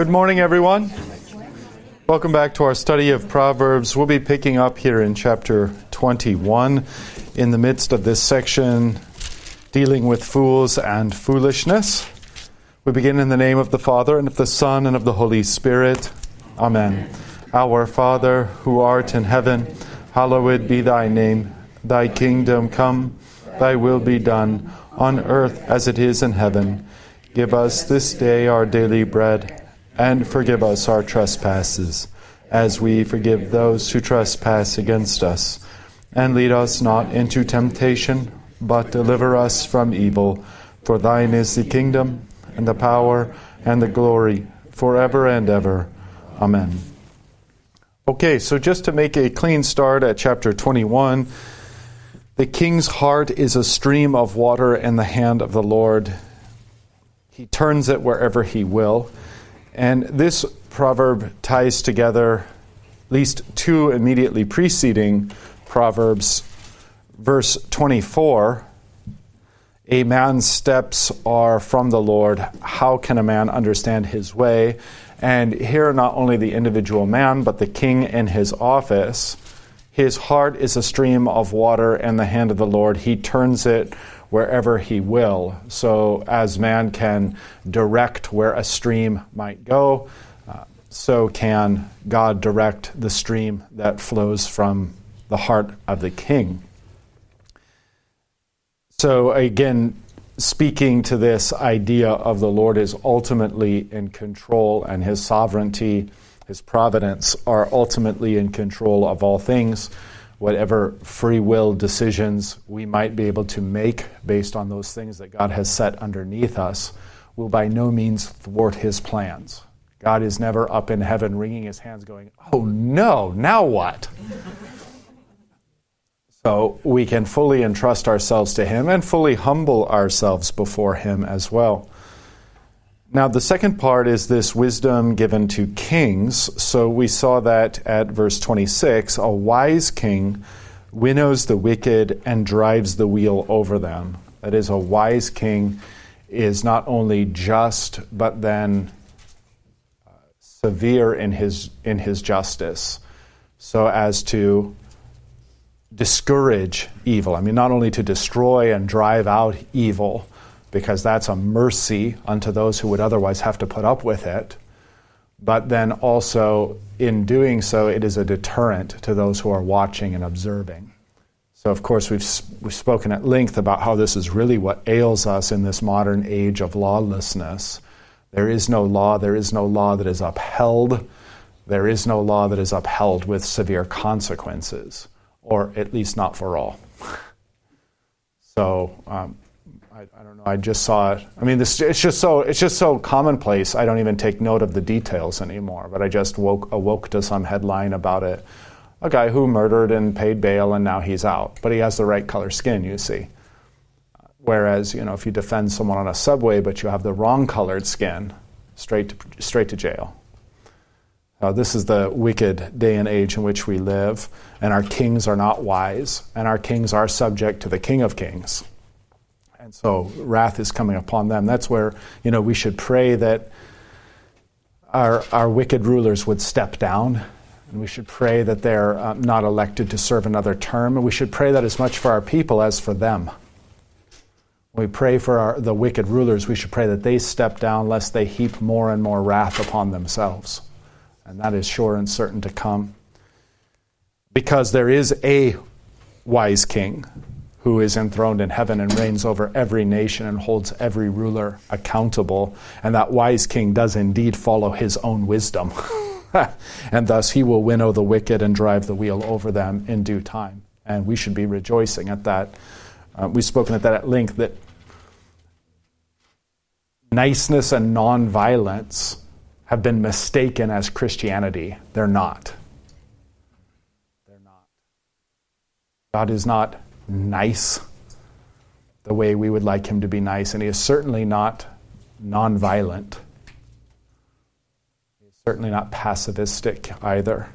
Good morning, everyone. Welcome back to our study of Proverbs. We'll be picking up here in chapter 21 in the midst of this section dealing with fools and foolishness. We begin in the name of the Father, and of the Son, and of the Holy Spirit. Amen. Our Father, who art in heaven, hallowed be thy name. Thy kingdom come, thy will be done, on earth as it is in heaven. Give us this day our daily bread and forgive us our trespasses, as we forgive those who trespass against us. And lead us not into temptation, but deliver us from evil. For thine is the kingdom, and the power, and the glory, forever and ever. Amen. Okay, so just to make a clean start at chapter 21, the king's heart is a stream of water in the hand of the Lord. He turns it wherever he will. And this proverb ties together at least two immediately preceding proverbs. Verse 24 A man's steps are from the Lord. How can a man understand his way? And here, not only the individual man, but the king in his office. His heart is a stream of water in the hand of the Lord. He turns it wherever he will. So, as man can direct where a stream might go, uh, so can God direct the stream that flows from the heart of the king. So, again, speaking to this idea of the Lord is ultimately in control and his sovereignty, his providence are ultimately in control of all things whatever free will decisions we might be able to make based on those things that God has set underneath us will by no means thwart his plans. God is never up in heaven wringing his hands going, Oh no, now what? so we can fully entrust ourselves to him and fully humble ourselves before him as well. Now, the second part is this wisdom given to kings. So we saw that at verse 26 a wise king winnows the wicked and drives the wheel over them. That is, a wise king is not only just, but then uh, severe in his, in his justice, so as to discourage evil. I mean, not only to destroy and drive out evil because that's a mercy unto those who would otherwise have to put up with it. But then also, in doing so, it is a deterrent to those who are watching and observing. So, of course, we've, we've spoken at length about how this is really what ails us in this modern age of lawlessness. There is no law, there is no law that is upheld, there is no law that is upheld with severe consequences, or at least not for all. so, um, I, I, don't know. I just saw it. I mean, this, it's just so it's just so commonplace. I don't even take note of the details anymore. But I just woke awoke to some headline about it. A guy who murdered and paid bail, and now he's out. But he has the right color skin, you see. Whereas, you know, if you defend someone on a subway, but you have the wrong colored skin, straight to, straight to jail. Uh, this is the wicked day and age in which we live, and our kings are not wise, and our kings are subject to the King of Kings. And so wrath is coming upon them. That's where, you know, we should pray that our, our wicked rulers would step down. And we should pray that they're uh, not elected to serve another term. And we should pray that as much for our people as for them. When we pray for our, the wicked rulers, we should pray that they step down lest they heap more and more wrath upon themselves. And that is sure and certain to come. Because there is a wise king who is enthroned in heaven and reigns over every nation and holds every ruler accountable. And that wise king does indeed follow his own wisdom. and thus he will winnow the wicked and drive the wheel over them in due time. And we should be rejoicing at that. Uh, we've spoken at that at length that niceness and nonviolence have been mistaken as Christianity. They're not. They're not. God is not nice the way we would like him to be nice, and he is certainly not nonviolent. He's certainly not pacifistic either.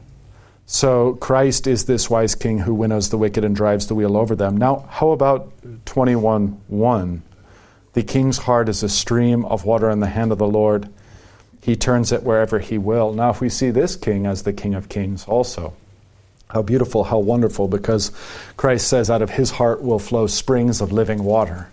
So Christ is this wise king who winnows the wicked and drives the wheel over them. Now, how about 21 1? The king's heart is a stream of water in the hand of the Lord. he turns it wherever he will. Now, if we see this king as the King of Kings also, how beautiful, how wonderful, because Christ says, out of his heart will flow springs of living water.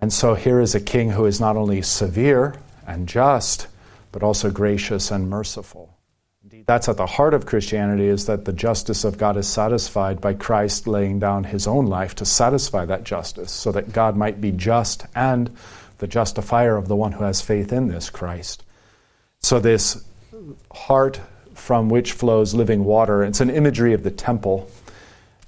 And so here is a king who is not only severe and just, but also gracious and merciful. Indeed, that's at the heart of Christianity is that the justice of God is satisfied by Christ laying down his own life to satisfy that justice, so that God might be just and the justifier of the one who has faith in this Christ. So, this heart from which flows living water, it's an imagery of the temple,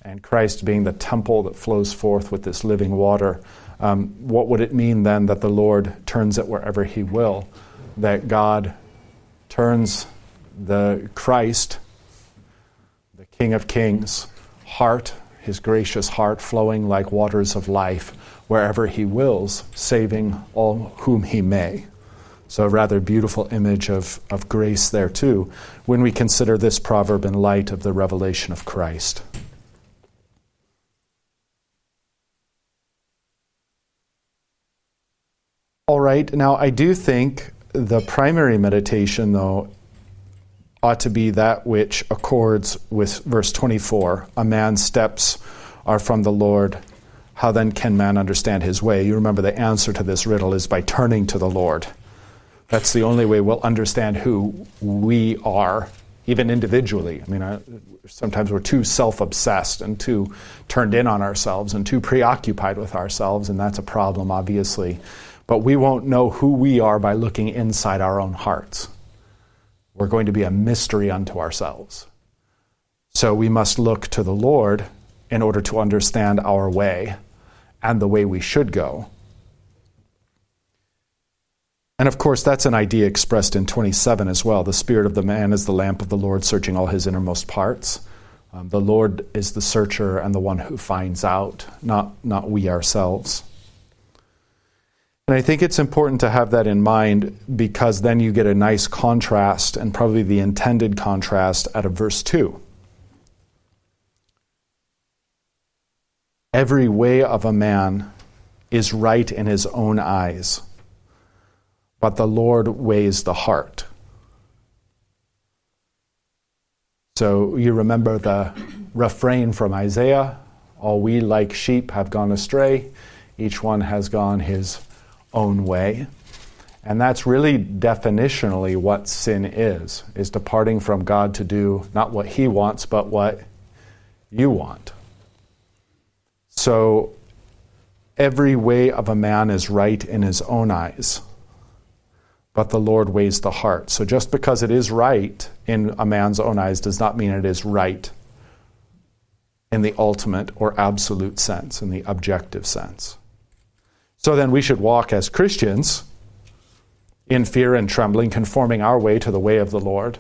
and Christ being the temple that flows forth with this living water. Um, what would it mean then that the Lord turns it wherever He will? That God turns the Christ, the King of Kings, heart, His gracious heart flowing like waters of life wherever he wills, saving all whom he may. So, a rather beautiful image of, of grace there, too, when we consider this proverb in light of the revelation of Christ. All right, now I do think the primary meditation, though, ought to be that which accords with verse 24 a man's steps are from the Lord how then can man understand his way? You remember the answer to this riddle is by turning to the Lord. That's the only way we'll understand who we are, even individually. I mean, I, sometimes we're too self obsessed and too turned in on ourselves and too preoccupied with ourselves, and that's a problem, obviously. But we won't know who we are by looking inside our own hearts. We're going to be a mystery unto ourselves. So we must look to the Lord in order to understand our way and the way we should go. And of course, that's an idea expressed in 27 as well. The spirit of the man is the lamp of the Lord, searching all his innermost parts. Um, the Lord is the searcher and the one who finds out, not, not we ourselves. And I think it's important to have that in mind because then you get a nice contrast, and probably the intended contrast, out of verse 2. Every way of a man is right in his own eyes, but the Lord weighs the heart. So you remember the refrain from Isaiah All we like sheep have gone astray, each one has gone his own way. And that's really definitionally what sin is, is departing from God to do not what he wants, but what you want. So every way of a man is right in his own eyes, but the Lord weighs the heart. So just because it is right in a man's own eyes does not mean it is right in the ultimate or absolute sense, in the objective sense. So then we should walk as Christians in fear and trembling, conforming our way to the way of the Lord.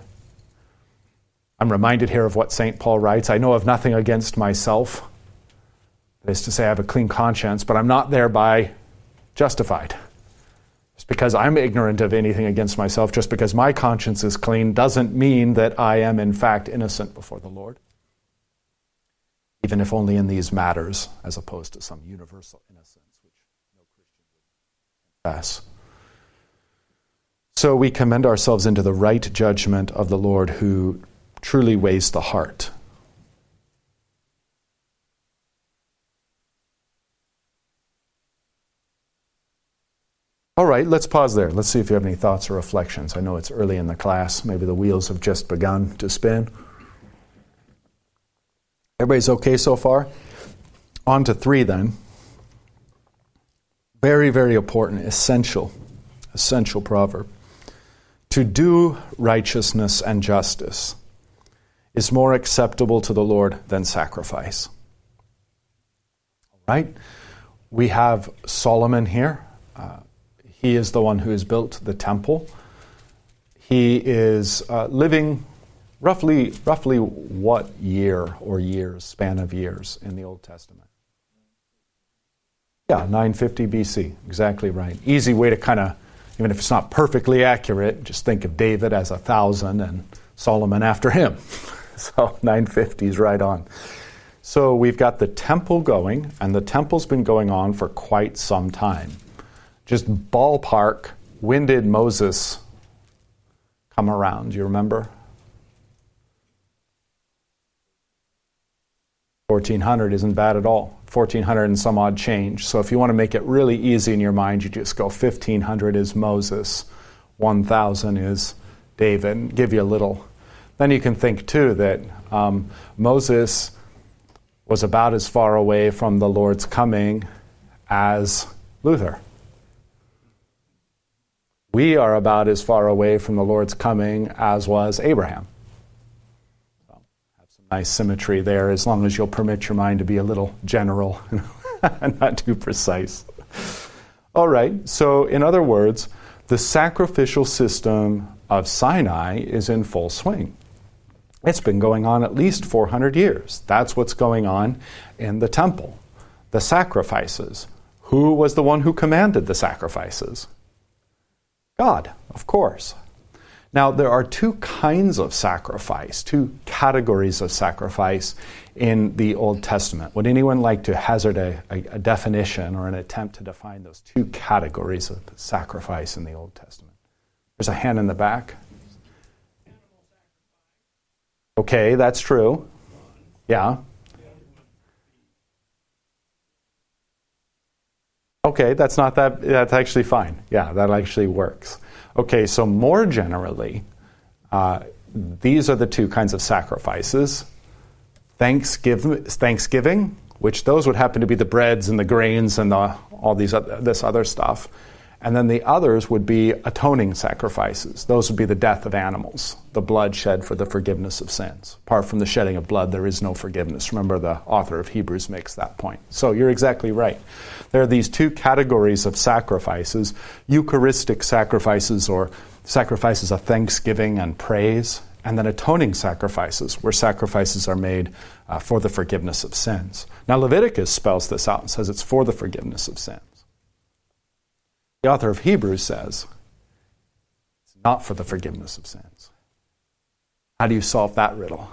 I'm reminded here of what St. Paul writes I know of nothing against myself that is to say, I have a clean conscience, but I'm not thereby justified. Just because I'm ignorant of anything against myself, just because my conscience is clean, doesn't mean that I am in fact innocent before the Lord. Even if only in these matters, as opposed to some universal innocence, which no Christian would confess. So we commend ourselves into the right judgment of the Lord who truly weighs the heart. All right, let's pause there. Let's see if you have any thoughts or reflections. I know it's early in the class. Maybe the wheels have just begun to spin. Everybody's okay so far? On to three then. Very, very important, essential, essential proverb. To do righteousness and justice is more acceptable to the Lord than sacrifice. All right? We have Solomon here. Uh, he is the one who has built the temple. He is uh, living roughly, roughly what year or years, span of years in the Old Testament? Yeah, 950 BC, exactly right. Easy way to kind of, even if it's not perfectly accurate, just think of David as a thousand and Solomon after him. so 950 is right on. So we've got the temple going, and the temple's been going on for quite some time just ballpark when did Moses come around? Do you remember? 1400 isn't bad at all. 1400 and some odd change. So if you want to make it really easy in your mind, you just go 1500 is Moses, 1000 is David. Give you a little. Then you can think too that um, Moses was about as far away from the Lord's coming as Luther. We are about as far away from the Lord's coming as was Abraham. So, have some nice symmetry there, as long as you'll permit your mind to be a little general and not too precise. All right, so in other words, the sacrificial system of Sinai is in full swing. It's been going on at least 400 years. That's what's going on in the temple. The sacrifices. Who was the one who commanded the sacrifices? God, of course. Now, there are two kinds of sacrifice, two categories of sacrifice in the Old Testament. Would anyone like to hazard a, a, a, definition or an attempt to define those two categories of sacrifice in the Old Testament? There's a hand in the back. Okay, that's true. Yeah. Okay, that's not that, that's actually fine. Yeah, that actually works. Okay, so more generally, uh, these are the two kinds of sacrifices Thanksgiving, Thanksgiving, which those would happen to be the breads and the grains and the, all these, this other stuff. And then the others would be atoning sacrifices. Those would be the death of animals, the blood shed for the forgiveness of sins. Apart from the shedding of blood, there is no forgiveness. Remember, the author of Hebrews makes that point. So you're exactly right. There are these two categories of sacrifices Eucharistic sacrifices, or sacrifices of thanksgiving and praise, and then atoning sacrifices, where sacrifices are made uh, for the forgiveness of sins. Now, Leviticus spells this out and says it's for the forgiveness of sins. The author of Hebrews says it's not for the forgiveness of sins. How do you solve that riddle?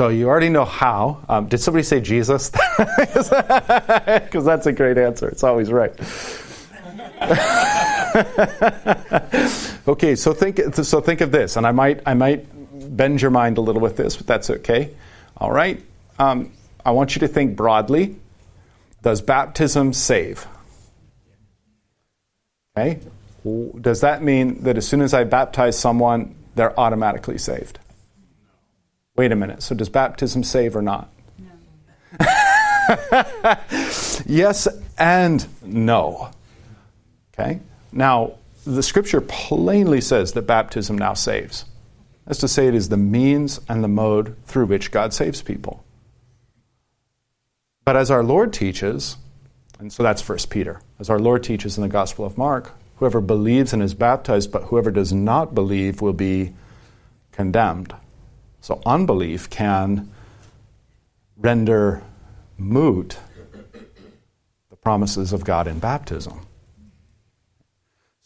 So you already know how. Um, did somebody say Jesus? Because that's a great answer. It's always right. okay, so think so think of this, and I might I might bend your mind a little with this, but that's okay. All right. Um, I want you to think broadly. Does baptism save? Okay? Does that mean that as soon as I baptize someone, they're automatically saved? Wait a minute. So does baptism save or not? No. yes and no. Okay? Now, the scripture plainly says that baptism now saves. That's to say, it is the means and the mode through which God saves people. But as our Lord teaches, and so that's First Peter, as our Lord teaches in the Gospel of Mark, whoever believes and is baptized, but whoever does not believe will be condemned. So unbelief can render moot the promises of God in baptism.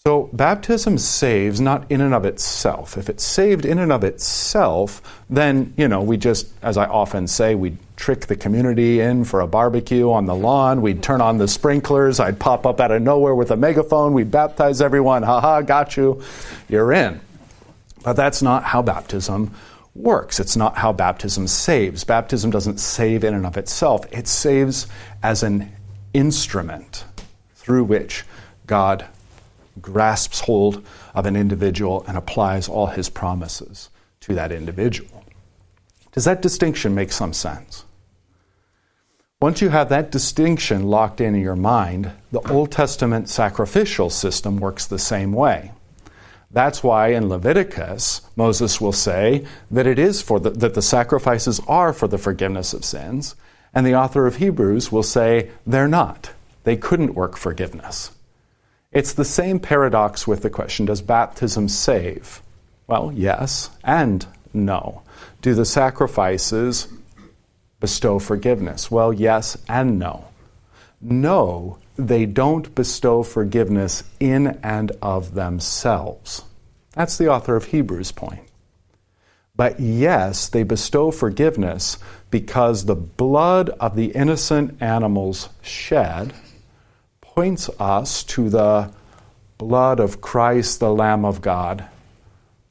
So, baptism saves not in and of itself. If it's saved in and of itself, then, you know, we just, as I often say, we'd trick the community in for a barbecue on the lawn. We'd turn on the sprinklers. I'd pop up out of nowhere with a megaphone. We'd baptize everyone. Ha ha, got you. You're in. But that's not how baptism works. It's not how baptism saves. Baptism doesn't save in and of itself, it saves as an instrument through which God grasps hold of an individual and applies all his promises to that individual. Does that distinction make some sense? Once you have that distinction locked in, your mind, the Old Testament sacrificial system works the same way. That's why in Leviticus, Moses will say that it is for the, that the sacrifices are for the forgiveness of sins, and the author of Hebrews will say they're not. They couldn't work forgiveness. It's the same paradox with the question Does baptism save? Well, yes and no. Do the sacrifices bestow forgiveness? Well, yes and no. No, they don't bestow forgiveness in and of themselves. That's the author of Hebrews' point. But yes, they bestow forgiveness because the blood of the innocent animals shed points us to the blood of Christ, the Lamb of God,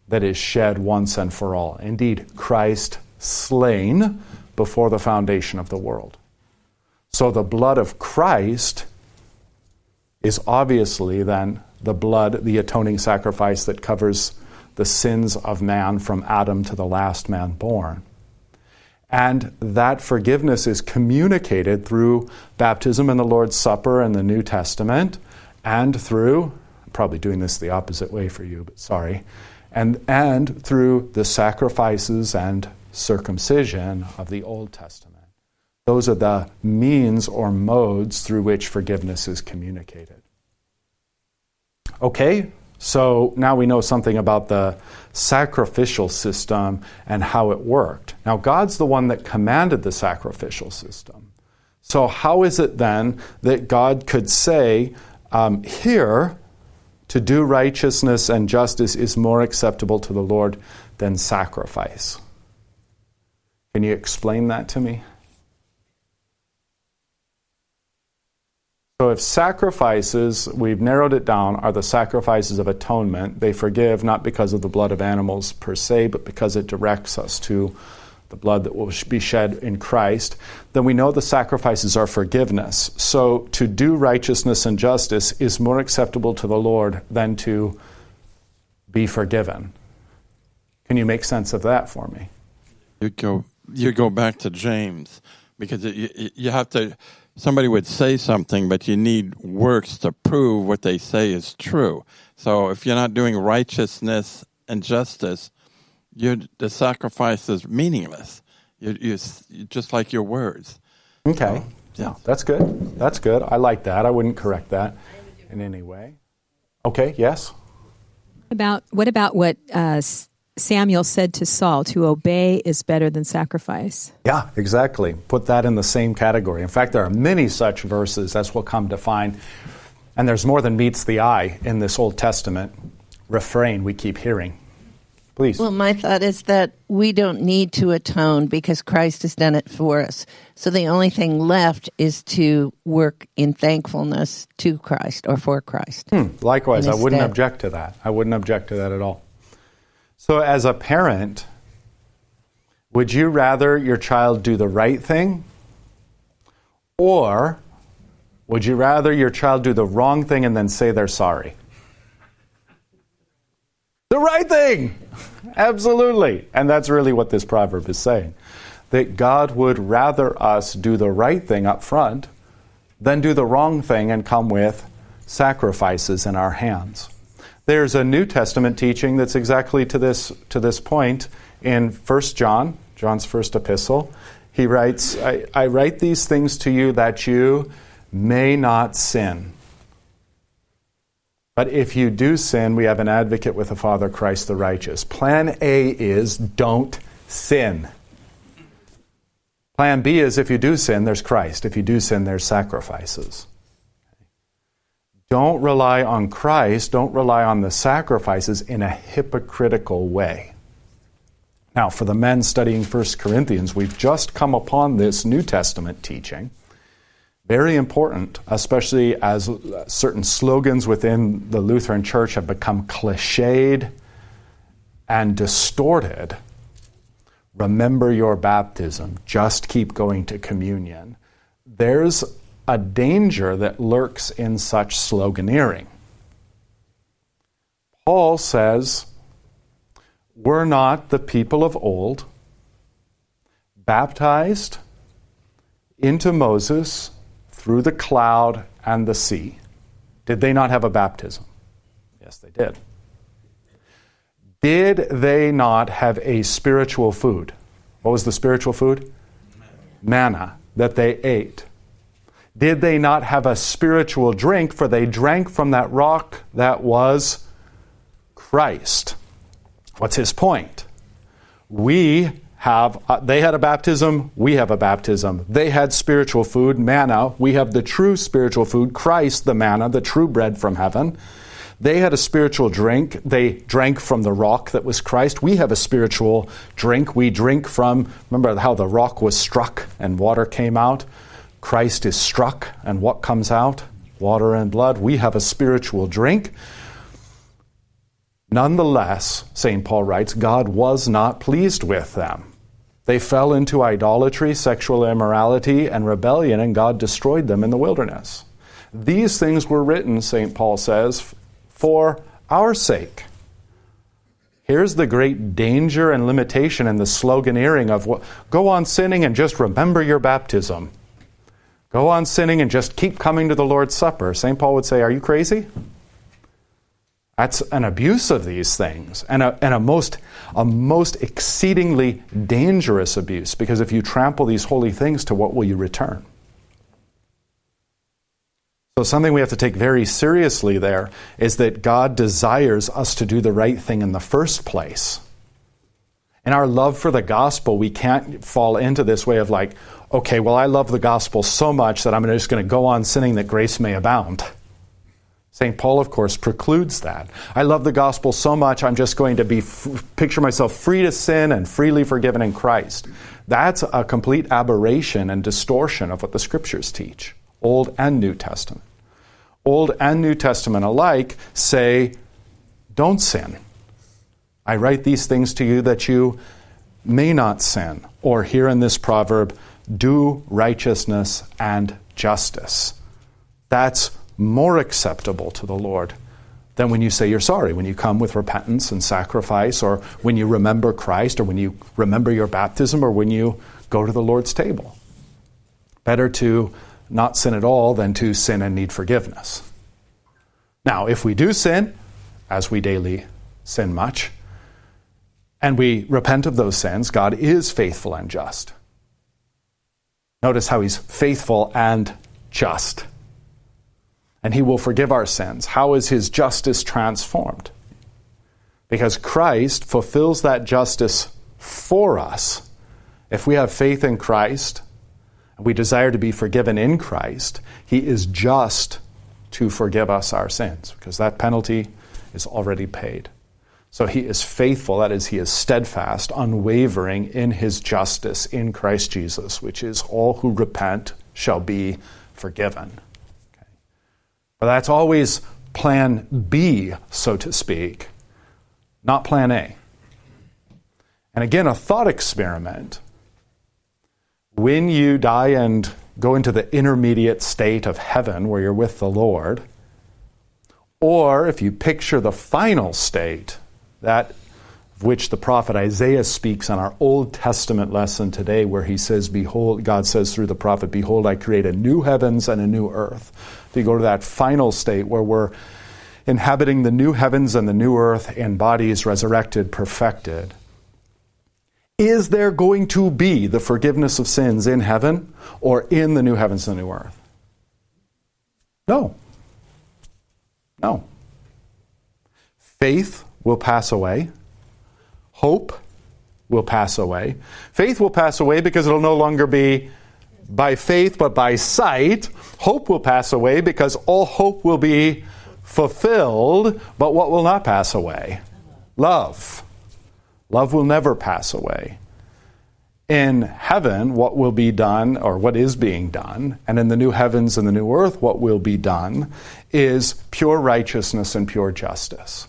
that is shed once and for all. Indeed, Christ slain before the foundation of the world. So the blood of Christ is obviously then the blood, the atoning sacrifice that covers the sins of man from Adam to the last man born. And that forgiveness is communicated through baptism and the Lord's Supper and the New Testament, and through, I'm probably doing this the opposite way for you, but sorry, and, and through the sacrifices and circumcision of the Old Testament. Those are the means or modes through which forgiveness is communicated. Okay, so now we know something about the sacrificial system and how it worked. Now, God's the one that commanded the sacrificial system. So, how is it then that God could say, um, here, to do righteousness and justice is more acceptable to the Lord than sacrifice? Can you explain that to me? So, if sacrifices, we've narrowed it down, are the sacrifices of atonement, they forgive not because of the blood of animals per se, but because it directs us to the blood that will be shed in Christ, then we know the sacrifices are forgiveness. So, to do righteousness and justice is more acceptable to the Lord than to be forgiven. Can you make sense of that for me? You go, you go back to James because it, you, you have to somebody would say something, but you need works to prove what they say is true. So if you're not doing righteousness and justice, the sacrifice is meaningless. You, you, just like your words. Okay. So, yeah, that's good. That's good. I like that. I wouldn't correct that in any way. Okay. Yes. About what about what uh, Samuel said to Saul, to obey is better than sacrifice. Yeah, exactly. Put that in the same category. In fact, there are many such verses, as we'll come to find. And there's more than meets the eye in this Old Testament refrain we keep hearing. Please. Well, my thought is that we don't need to atone because Christ has done it for us. So the only thing left is to work in thankfulness to Christ or for Christ. Hmm. Likewise, I wouldn't object to that. I wouldn't object to that at all. So, as a parent, would you rather your child do the right thing? Or would you rather your child do the wrong thing and then say they're sorry? The right thing! Absolutely. And that's really what this proverb is saying. That God would rather us do the right thing up front than do the wrong thing and come with sacrifices in our hands. There's a New Testament teaching that's exactly to this, to this point in 1 John, John's first epistle. He writes, I, I write these things to you that you may not sin. But if you do sin, we have an advocate with the Father, Christ the righteous. Plan A is don't sin. Plan B is if you do sin, there's Christ. If you do sin, there's sacrifices. Don't rely on Christ, don't rely on the sacrifices in a hypocritical way. Now, for the men studying 1 Corinthians, we've just come upon this New Testament teaching. Very important, especially as certain slogans within the Lutheran Church have become cliched and distorted. Remember your baptism, just keep going to communion. There's a danger that lurks in such sloganeering. Paul says, We're not the people of old, baptized into Moses through the cloud and the sea. Did they not have a baptism? Yes, they did. Did they not have a spiritual food? What was the spiritual food? Manna that they ate. Did they not have a spiritual drink? For they drank from that rock that was Christ. What's his point? We have, uh, they had a baptism, we have a baptism. They had spiritual food, manna. We have the true spiritual food, Christ, the manna, the true bread from heaven. They had a spiritual drink. They drank from the rock that was Christ. We have a spiritual drink. We drink from, remember how the rock was struck and water came out? Christ is struck, and what comes out? Water and blood. We have a spiritual drink. Nonetheless, St. Paul writes, God was not pleased with them. They fell into idolatry, sexual immorality, and rebellion, and God destroyed them in the wilderness. These things were written, St. Paul says, for our sake. Here's the great danger and limitation in the sloganeering of go on sinning and just remember your baptism. Go on sinning and just keep coming to the Lord's Supper. St. Paul would say, Are you crazy? That's an abuse of these things and a, and a, most, a most exceedingly dangerous abuse because if you trample these holy things, to what will you return? So, something we have to take very seriously there is that God desires us to do the right thing in the first place. In our love for the gospel, we can't fall into this way of like, okay, well, I love the gospel so much that I'm just going to go on sinning that grace may abound. St. Paul, of course, precludes that. I love the gospel so much, I'm just going to be picture myself free to sin and freely forgiven in Christ. That's a complete aberration and distortion of what the scriptures teach, Old and New Testament. Old and New Testament alike say, don't sin. I write these things to you that you may not sin. Or here in this proverb, do righteousness and justice. That's more acceptable to the Lord than when you say you're sorry, when you come with repentance and sacrifice, or when you remember Christ, or when you remember your baptism, or when you go to the Lord's table. Better to not sin at all than to sin and need forgiveness. Now, if we do sin, as we daily sin much, and we repent of those sins, God is faithful and just. Notice how he's faithful and just and he will forgive our sins. How is his justice transformed? Because Christ fulfills that justice for us. If we have faith in Christ, and we desire to be forgiven in Christ, he is just to forgive us our sins, because that penalty is already paid. So he is faithful, that is, he is steadfast, unwavering in his justice in Christ Jesus, which is all who repent shall be forgiven. But that's always plan B, so to speak, not plan A. And again, a thought experiment. When you die and go into the intermediate state of heaven where you're with the Lord, or if you picture the final state, that of which the prophet Isaiah speaks on our Old Testament lesson today, where he says, Behold, God says through the prophet, Behold, I create a new heavens and a new earth. If you go to that final state where we're inhabiting the new heavens and the new earth and bodies resurrected, perfected, is there going to be the forgiveness of sins in heaven or in the new heavens and the new earth? No. No. Faith will pass away. Hope will pass away. Faith will pass away because it'll no longer be by faith, but by sight. Hope will pass away because all hope will be fulfilled, but what will not pass away? Love. Love will never pass away. In heaven, what will be done, or what is being done, and in the new heavens and the new earth, what will be done, is pure righteousness and pure justice.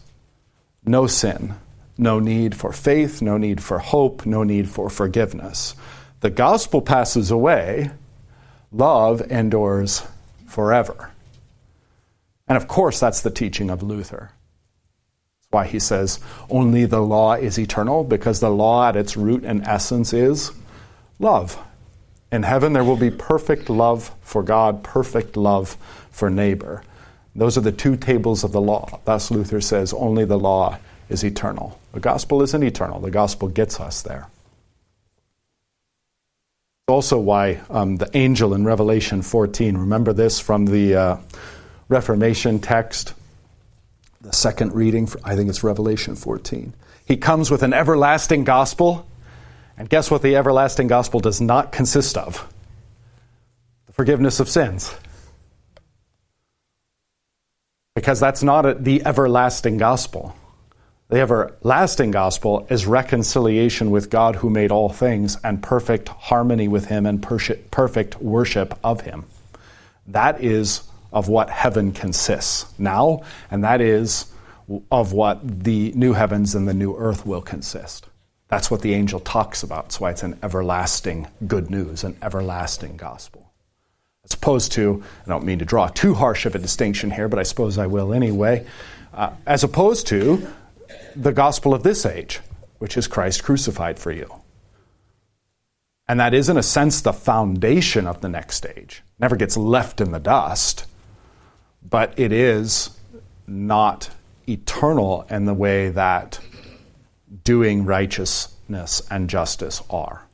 No sin, no need for faith, no need for hope, no need for forgiveness. The gospel passes away, love endures forever. And of course, that's the teaching of Luther. That's why he says only the law is eternal, because the law at its root and essence is love. In heaven, there will be perfect love for God, perfect love for neighbor. Those are the two tables of the law. Thus, Luther says only the law is eternal. The gospel isn't eternal, the gospel gets us there also why um, the angel in Revelation 14, remember this from the uh, Reformation text, the second reading, for, I think it's Revelation 14. He comes with an everlasting gospel, and guess what the everlasting gospel does not consist of? The forgiveness of sins. Because that's not a, the everlasting gospel. The everlasting gospel is reconciliation with God who made all things and perfect harmony with Him and perfect worship of Him. That is of what heaven consists now, and that is of what the new heavens and the new earth will consist. That's what the angel talks about. That's why it's an everlasting good news, an everlasting gospel. As opposed to, I don't mean to draw too harsh of a distinction here, but I suppose I will anyway, uh, as opposed to the gospel of this age, which is Christ crucified for you. And that is, in a sense, the foundation of the next age. Never gets left in the dust, but it is not eternal in the way that doing righteousness and justice are.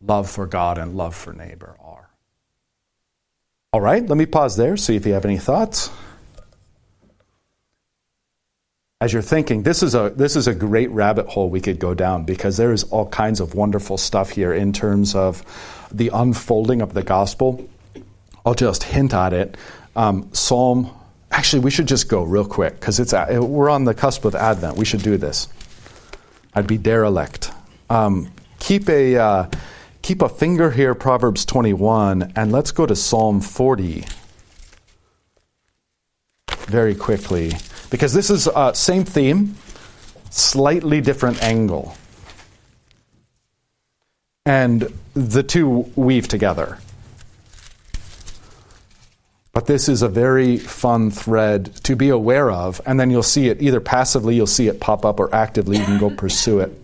Love for God and love for neighbor. All right, let me pause there, see if you have any thoughts. As you're thinking, this is a this is a great rabbit hole we could go down because there is all kinds of wonderful stuff here in terms of the unfolding of the gospel. I'll just hint at it. Um, Psalm Actually, we should just go real quick because it's we're on the cusp of Advent. We should do this. I'd be derelict. Um, keep a uh, keep a finger here, Proverbs 21, and let's go to Psalm 40 very quickly because this is uh, same theme, slightly different angle, and the two weave together. But this is a very fun thread to be aware of, and then you'll see it either passively, you'll see it pop up, or actively, you can go pursue it.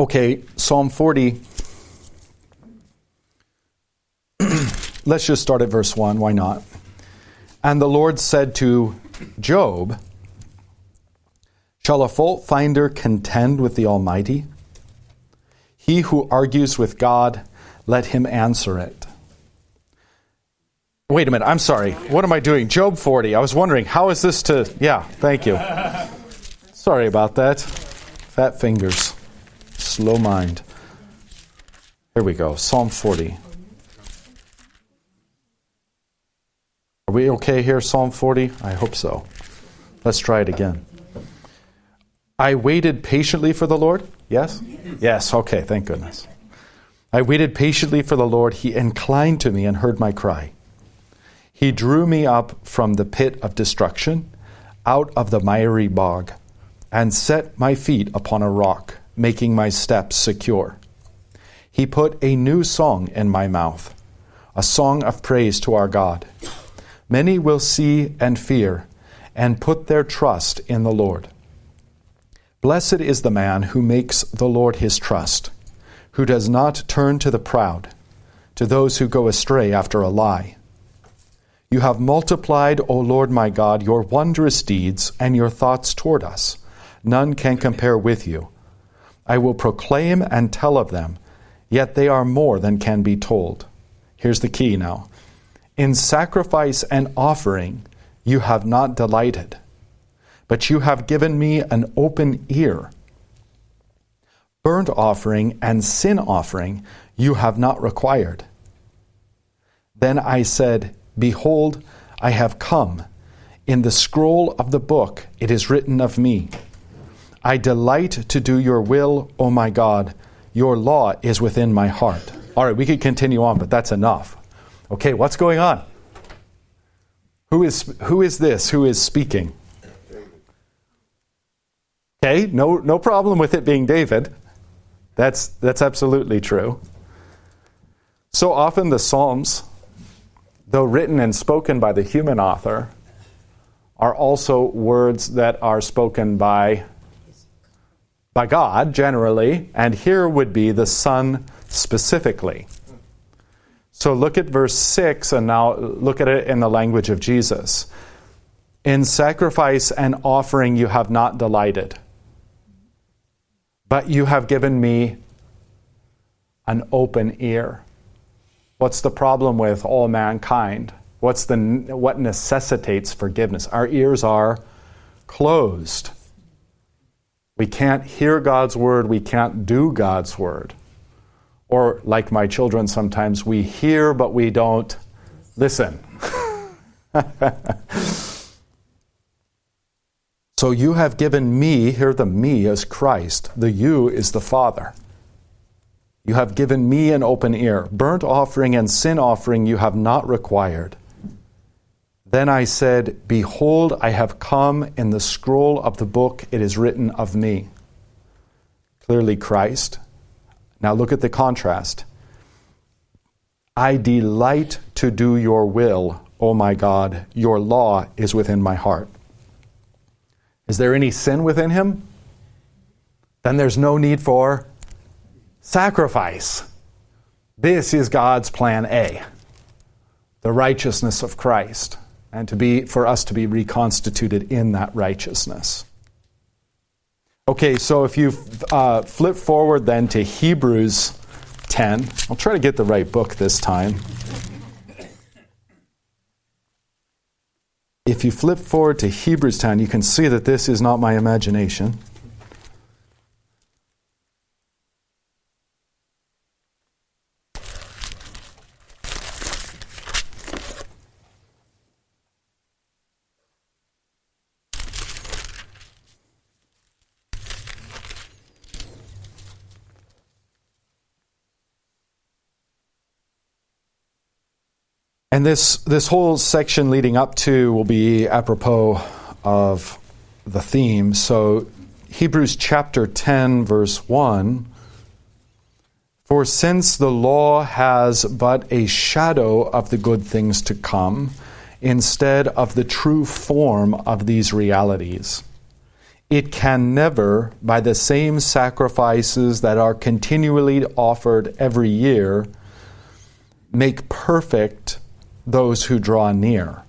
Okay, Psalm 40. Let's just start at verse 1. Why not? And the Lord said to Job, Shall a fault finder contend with the Almighty? He who argues with God, let him answer it. Wait a minute, I'm sorry. What am I doing? Job 40. I was wondering, how is this to. Yeah, thank you. Sorry about that. Fat fingers. Slow mind. Here we go. Psalm 40. Are we okay here, Psalm 40? I hope so. Let's try it again. I waited patiently for the Lord. Yes? Yes, okay, thank goodness. I waited patiently for the Lord. He inclined to me and heard my cry. He drew me up from the pit of destruction, out of the miry bog, and set my feet upon a rock, making my steps secure. He put a new song in my mouth, a song of praise to our God. Many will see and fear, and put their trust in the Lord. Blessed is the man who makes the Lord his trust, who does not turn to the proud, to those who go astray after a lie. You have multiplied, O Lord my God, your wondrous deeds and your thoughts toward us. None can compare with you. I will proclaim and tell of them, yet they are more than can be told. Here's the key now. In sacrifice and offering you have not delighted, but you have given me an open ear. Burnt offering and sin offering you have not required. Then I said, Behold, I have come. In the scroll of the book it is written of me. I delight to do your will, O my God. Your law is within my heart. All right, we could continue on, but that's enough. Okay, what's going on? Who is, who is this? Who is speaking? Okay, no, no problem with it being David. That's, that's absolutely true. So often the Psalms though written and spoken by the human author, are also words that are spoken by, by God generally, and here would be the Son specifically. So look at verse 6 and now look at it in the language of Jesus. In sacrifice and offering you have not delighted, but you have given me an open ear. What's the problem with all mankind? What's the, what necessitates forgiveness? Our ears are closed. We can't hear God's word, we can't do God's word. Or, like my children sometimes, we hear but we don't listen. so you have given me, here the me is Christ, the you is the Father. You have given me an open ear. Burnt offering and sin offering you have not required. Then I said, Behold, I have come. In the scroll of the book it is written of me. Clearly, Christ. Now look at the contrast. I delight to do your will, O my God. Your law is within my heart. Is there any sin within him? Then there's no need for sacrifice. This is God's plan A the righteousness of Christ, and to be, for us to be reconstituted in that righteousness. Okay, so if you uh, flip forward then to Hebrews 10, I'll try to get the right book this time. If you flip forward to Hebrews 10, you can see that this is not my imagination. And this, this whole section leading up to will be apropos of the theme. So, Hebrews chapter 10, verse 1 For since the law has but a shadow of the good things to come, instead of the true form of these realities, it can never, by the same sacrifices that are continually offered every year, make perfect those who draw near.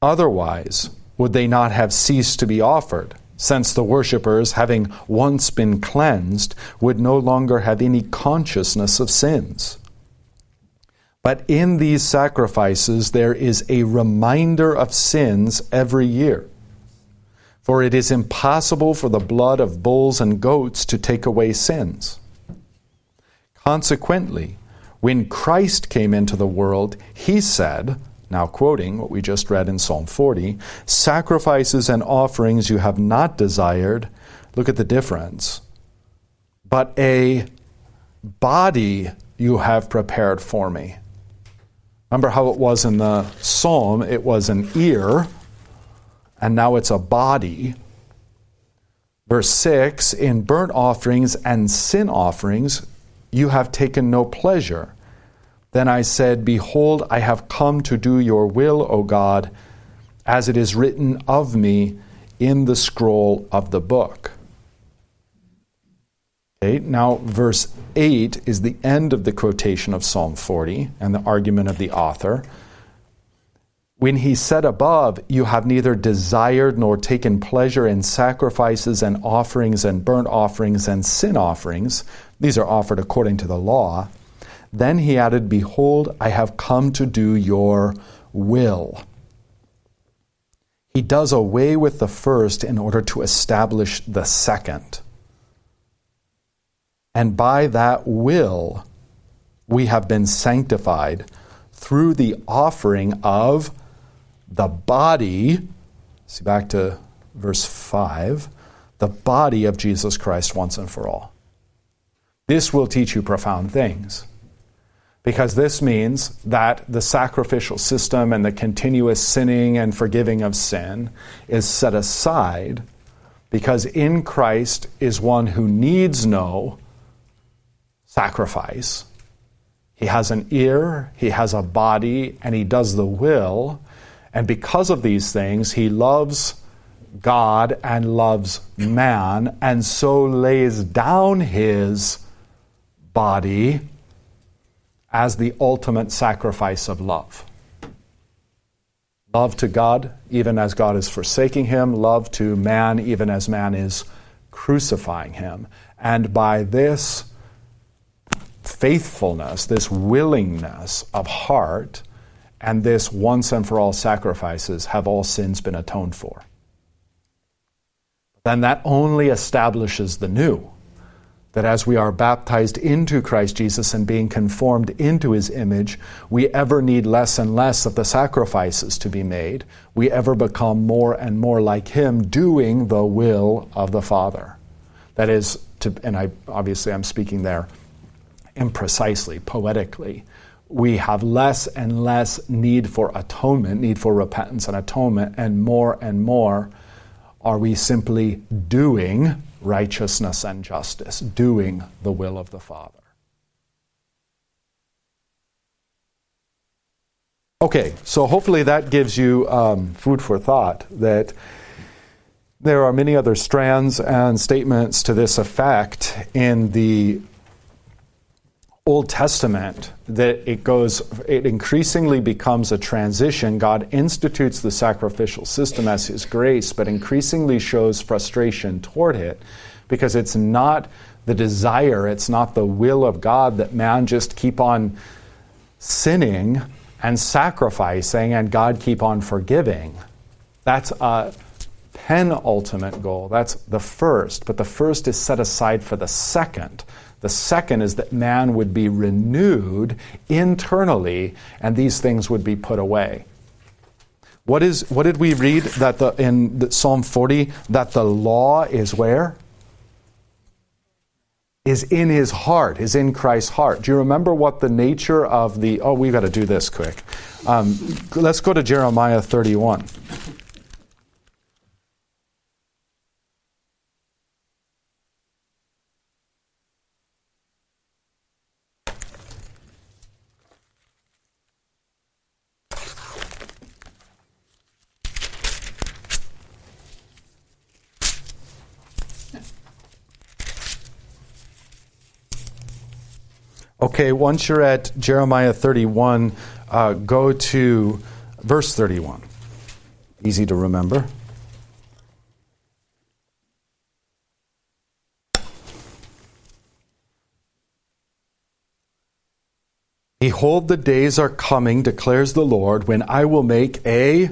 Otherwise, would they not have ceased to be offered, since the worshippers, having once been cleansed, would no longer have any consciousness of sins? But in these sacrifices there is a reminder of sins every year. For it is impossible for the blood of bulls and goats to take away sins. Consequently, when Christ came into the world, he said, now quoting what we just read in Psalm 40, sacrifices and offerings you have not desired. Look at the difference. But a body you have prepared for me. Remember how it was in the psalm? It was an ear, and now it's a body. Verse 6 In burnt offerings and sin offerings, you have taken no pleasure. Then I said, Behold, I have come to do your will, O God, as it is written of me in the scroll of the book. Okay, now verse 8 is the end of the quotation of Psalm 40 and the argument of the author. When he said above, You have neither desired nor taken pleasure in sacrifices and offerings and burnt offerings and sin offerings, these are offered according to the law. Then he added, Behold, I have come to do your will. He does away with the first in order to establish the second. And by that will, we have been sanctified through the offering of the body. See back to verse 5 the body of Jesus Christ once and for all. This will teach you profound things. Because this means that the sacrificial system and the continuous sinning and forgiving of sin is set aside because in Christ is one who needs no sacrifice. He has an ear, he has a body, and he does the will. And because of these things, he loves God and loves man, and so lays down his body as the ultimate sacrifice of love. Love to God, even as God is forsaking him, love to man, even as man is crucifying him. And by this faithfulness, this willingness of heart, and this once and for all sacrifices, have all sins been atoned for. Then that only establishes the new that as we are baptized into Christ Jesus and being conformed into his image, we ever need less and less of the sacrifices to be made. We ever become more and more like him, doing the will of the Father. That is, to, and I obviously I'm speaking there imprecisely, poetically. We have less and less need for atonement, need for repentance and atonement, and more and more are we simply doing righteousness and justice, doing the will of the Father. Okay, so hopefully that gives you um, food for thought that there are many other strands and statements to this effect in the Old Testament that it goes, it increasingly becomes a transition. God institutes the sacrificial system as His grace, but increasingly shows frustration toward it because it's not the desire, it's not the will of God that man just keep on sinning and sacrificing and God keep on forgiving. That's a penultimate goal. That's the first, but the first is set aside for the second. The second is that man would be renewed internally and these things would be put away. What, is, what did we read that the, in Psalm 40? That the law is where? Is in his heart, is in Christ's heart. Do you remember what the nature of the. Oh, we've got to do this quick. Um, let's go to Jeremiah 31. Okay, once you're at Jeremiah 31, uh, go to verse 31. Easy to remember. Behold, the days are coming, declares the Lord, when I will make a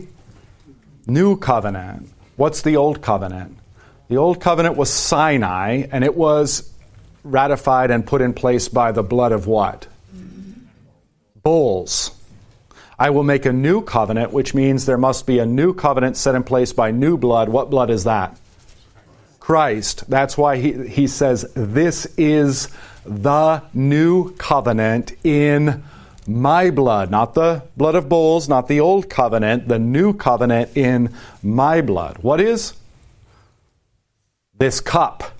new covenant. What's the old covenant? The old covenant was Sinai, and it was ratified and put in place by the blood of what? Bulls. I will make a new covenant, which means there must be a new covenant set in place by new blood. What blood is that? Christ. That's why he, he says, This is the new covenant in my blood, not the blood of bulls, not the old covenant, the new covenant in my blood. What is? This cup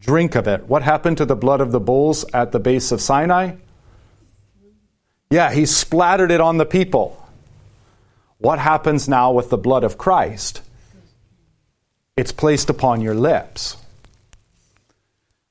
drink of it. What happened to the blood of the bulls at the base of Sinai? Yeah, he splattered it on the people. What happens now with the blood of Christ? It's placed upon your lips.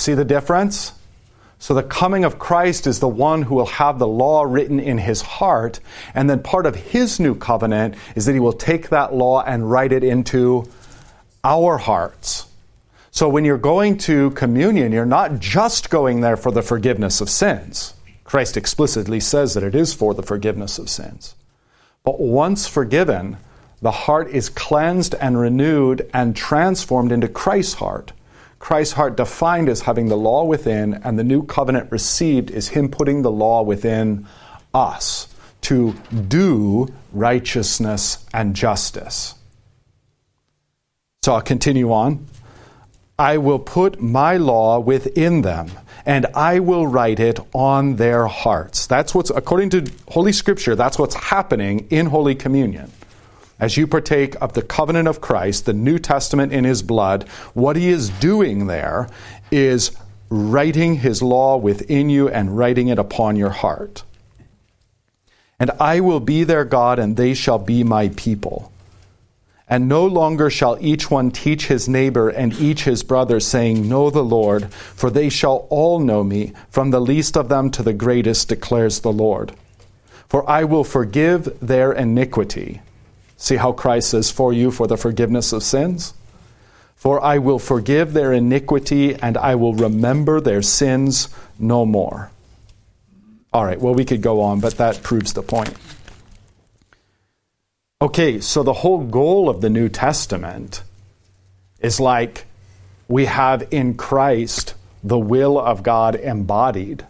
See the difference? So the coming of Christ is the one who will have the law written in his heart, and then part of his new covenant is that he will take that law and write it into our hearts. So when you're going to communion, you're not just going there for the forgiveness of sins. Christ explicitly says that it is for the forgiveness of sins. But once forgiven, the heart is cleansed and renewed and transformed into Christ's heart. Christ's heart defined as having the law within, and the new covenant received is Him putting the law within us to do righteousness and justice. So I'll continue on. I will put my law within them, and I will write it on their hearts. That's what's, according to Holy Scripture, that's what's happening in Holy Communion. As you partake of the covenant of Christ, the New Testament in his blood, what he is doing there is writing his law within you and writing it upon your heart. And I will be their God, and they shall be my people. And no longer shall each one teach his neighbor and each his brother, saying, Know the Lord, for they shall all know me, from the least of them to the greatest, declares the Lord. For I will forgive their iniquity. See how Christ says, For you, for the forgiveness of sins? For I will forgive their iniquity, and I will remember their sins no more. All right, well, we could go on, but that proves the point. Okay, so the whole goal of the New Testament is like we have in Christ the will of God embodied.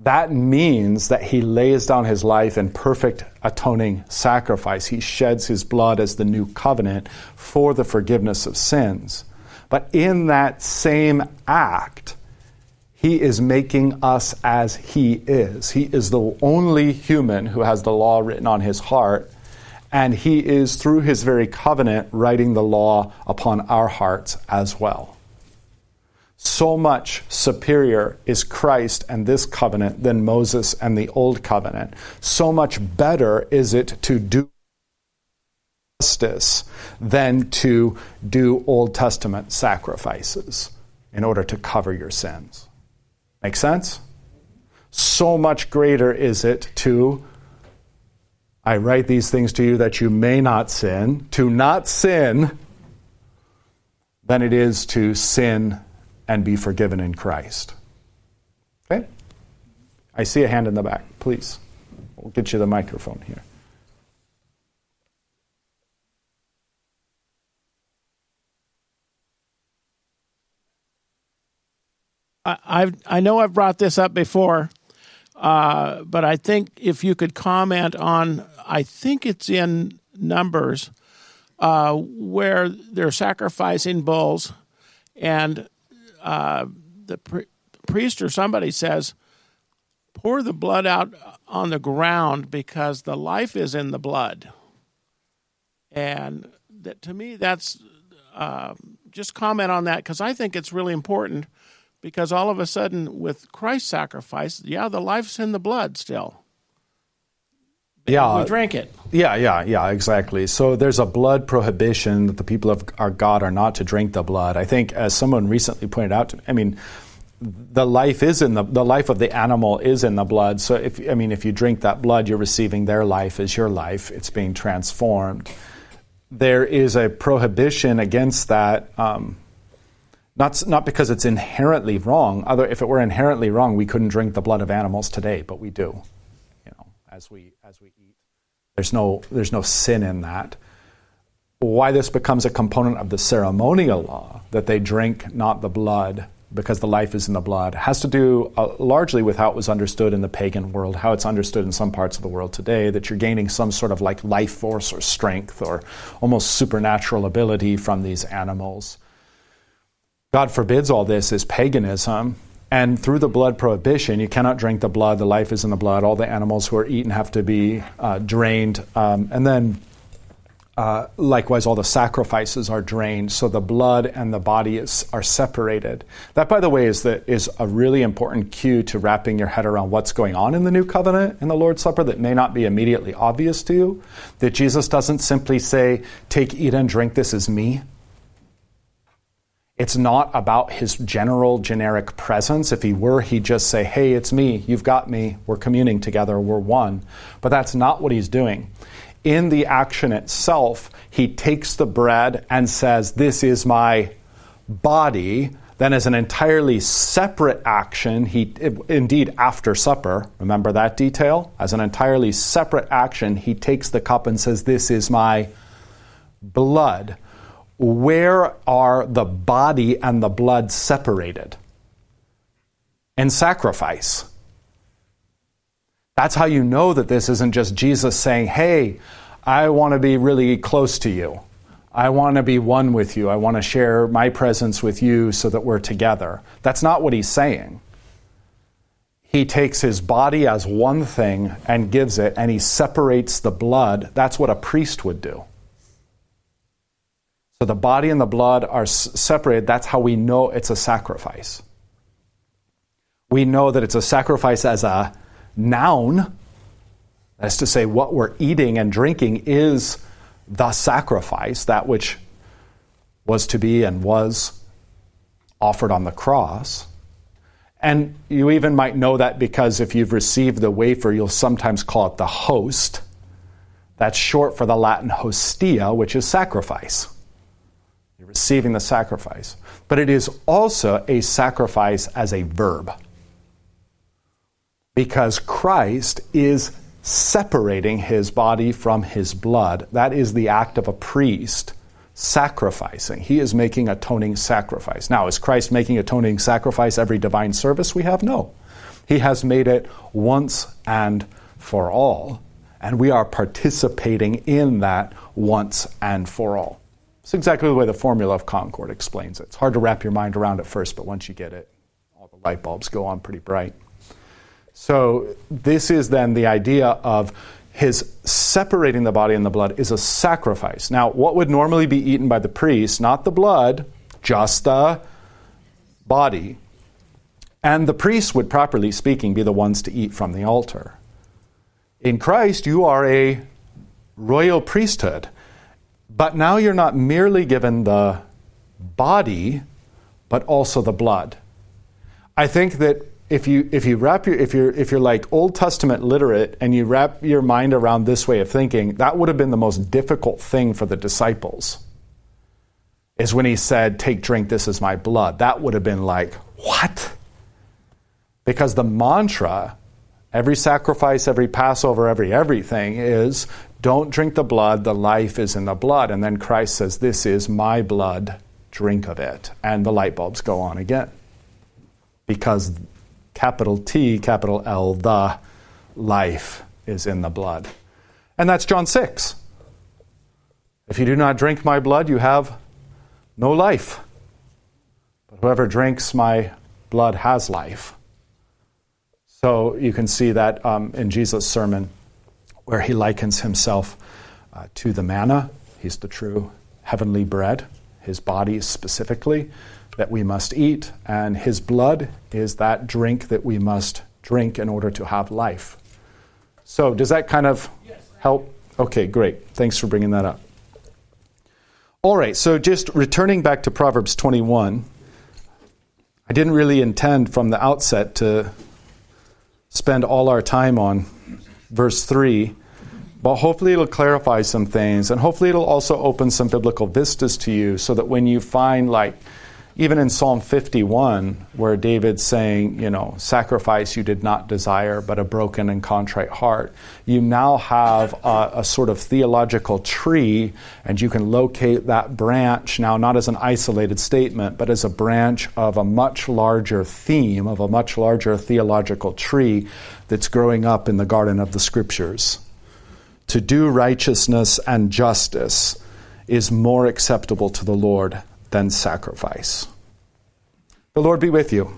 That means that he lays down his life in perfect atoning sacrifice. He sheds his blood as the new covenant for the forgiveness of sins. But in that same act, he is making us as he is. He is the only human who has the law written on his heart and he is, through his very covenant, writing the law upon our hearts as well. So much superior is Christ and this covenant than Moses and the old covenant. So much better is it to do justice than to do Old Testament sacrifices in order to cover your sins. Make sense? So much greater is it to I write these things to you that you may not sin, to not sin, than it is to sin and be forgiven in Christ. Okay? I see a hand in the back. Please. We'll get you the microphone here. I, I know I've brought this up before, uh, but I think if you could comment on, I think it's in Numbers, uh, where they're sacrificing bulls, and uh, the pri- priest or somebody says, pour the blood out on the ground because the life is in the blood. And that, to me, that's uh, just comment on that because I think it's really important because all of a sudden with Christ's sacrifice, yeah, the life's in the blood still. Yeah, we drink it. Yeah, yeah, yeah, exactly. So there's a blood prohibition that the people of our God are not to drink the blood. I think, as someone recently pointed out, to me, I mean, the life is in the the life of the animal is in the blood. So if I mean, if you drink that blood, you're receiving their life as your life. It's being transformed. There is a prohibition against that. Um, not, not because it's inherently wrong. Other, if it were inherently wrong, we couldn't drink the blood of animals today, but we do. As we as we eat, there's no there's no sin in that. Why this becomes a component of the ceremonial law that they drink not the blood because the life is in the blood has to do uh, largely with how it was understood in the pagan world, how it's understood in some parts of the world today, that you're gaining some sort of like life force or strength or almost supernatural ability from these animals. God forbids all this is paganism. And through the blood prohibition, you cannot drink the blood. The life is in the blood. All the animals who are eaten have to be uh, drained. Um, and then, uh, likewise, all the sacrifices are drained. So the blood and the body is, are separated. That, by the way, is, the, is a really important cue to wrapping your head around what's going on in the new covenant in the Lord's Supper that may not be immediately obvious to you. That Jesus doesn't simply say, Take, eat, and drink, this is me. It's not about his general, generic presence. If he were, he'd just say, Hey, it's me. You've got me. We're communing together. We're one. But that's not what he's doing. In the action itself, he takes the bread and says, This is my body. Then, as an entirely separate action, he indeed after supper, remember that detail? As an entirely separate action, he takes the cup and says, This is my blood where are the body and the blood separated? In sacrifice. That's how you know that this isn't just Jesus saying, Hey, I want to be really close to you. I want to be one with you. I want to share my presence with you so that we're together. That's not what he's saying. He takes his body as one thing and gives it, and he separates the blood. That's what a priest would do. So the body and the blood are separated. That's how we know it's a sacrifice. We know that it's a sacrifice as a noun. That's to say, what we're eating and drinking is the sacrifice, that which was to be and was offered on the cross. And you even might know that because if you've received the wafer, you'll sometimes call it the host. That's short for the Latin hostia, which is sacrifice. You're receiving the sacrifice. But it is also a sacrifice as a verb. Because Christ is separating his body from his blood. That is the act of a priest sacrificing. He is making atoning sacrifice. Now, is Christ making atoning sacrifice every divine service we have? No. He has made it once and for all, and we are participating in that once and for all. It's exactly the way the formula of Concord explains it. It's hard to wrap your mind around at first, but once you get it, all the light bulbs go on pretty bright. So, this is then the idea of his separating the body and the blood is a sacrifice. Now, what would normally be eaten by the priest, not the blood, just the body, and the priests would, properly speaking, be the ones to eat from the altar. In Christ, you are a royal priesthood, but now you're not merely given the body, but also the blood. I think that if you if you wrap your if you're if you're like Old Testament literate and you wrap your mind around this way of thinking, that would have been the most difficult thing for the disciples. Is when he said, "Take, drink. This is my blood." That would have been like, "What?" Because the mantra, every sacrifice, every Passover, every everything is, "Don't drink the blood. The life is in the blood." And then Christ says, "This is my blood. Drink of it." And the light bulbs go on again because capital T, capital L, the life is in the blood. And that's John 6. If you do not drink my blood, you have no life. But whoever drinks my blood has life. So you can see that um, in Jesus' sermon, where he likens himself uh, to the manna. He's the true heavenly bread, his body specifically that we must eat, and his blood is that drink that we must drink in order to have life. So, does that kind of help? Okay, great. Thanks for bringing that up. All right, so just returning back to Proverbs 21, I didn't really intend from the outset to spend all our time on verse 3, but hopefully it'll clarify some things, and hopefully it'll also open some biblical vistas to you so that when you find, like, even in Psalm 51, where David's saying, you know, sacrifice you did not desire, but a broken and contrite heart, you now have a, a, sort of theological tree, and you can locate that branch now not as an isolated statement, but as a branch of a much larger theme, of a much larger theological tree that's growing up in the garden of the scriptures. To do righteousness and justice is more acceptable to the Lord than sacrifice. The Lord be with you.